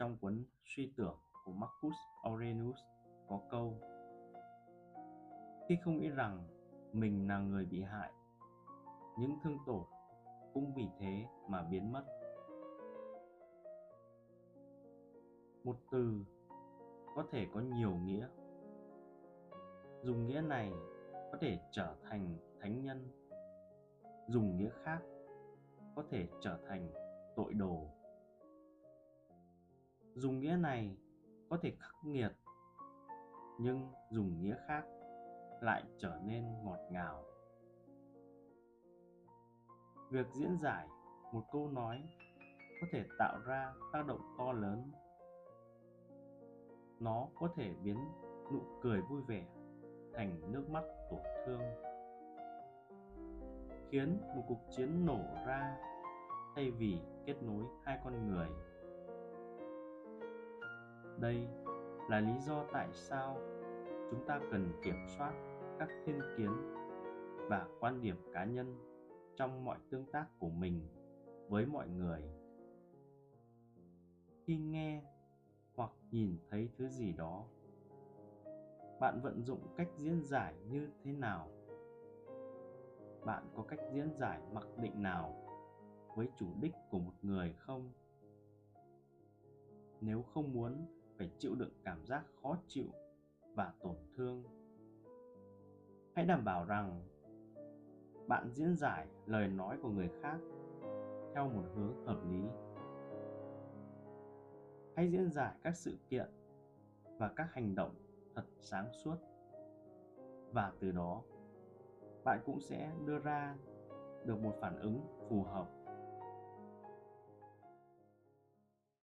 trong cuốn suy tưởng của Marcus Aurelius có câu, khi không nghĩ rằng mình là người bị hại, những thương tổn cũng vì thế mà biến mất. Một từ có thể có nhiều nghĩa. Dùng nghĩa này có thể trở thành thánh nhân. Dùng nghĩa khác có thể trở thành tội đồ dùng nghĩa này có thể khắc nghiệt, nhưng dùng nghĩa khác lại trở nên ngọt ngào. Việc diễn giải một câu nói có thể tạo ra tác động to lớn. Nó có thể biến nụ cười vui vẻ thành nước mắt tổn thương, khiến một cuộc chiến nổ ra thay vì kết nối hai con người đây là lý do tại sao chúng ta cần kiểm soát các thiên kiến và quan điểm cá nhân trong mọi tương tác của mình với mọi người. Khi nghe hoặc nhìn thấy thứ gì đó, bạn vận dụng cách diễn giải như thế nào? Bạn có cách diễn giải mặc định nào với chủ đích của một người không? Nếu không muốn phải chịu đựng cảm giác khó chịu và tổn thương. Hãy đảm bảo rằng bạn diễn giải lời nói của người khác theo một hướng hợp lý. Hãy diễn giải các sự kiện và các hành động thật sáng suốt. Và từ đó, bạn cũng sẽ đưa ra được một phản ứng phù hợp.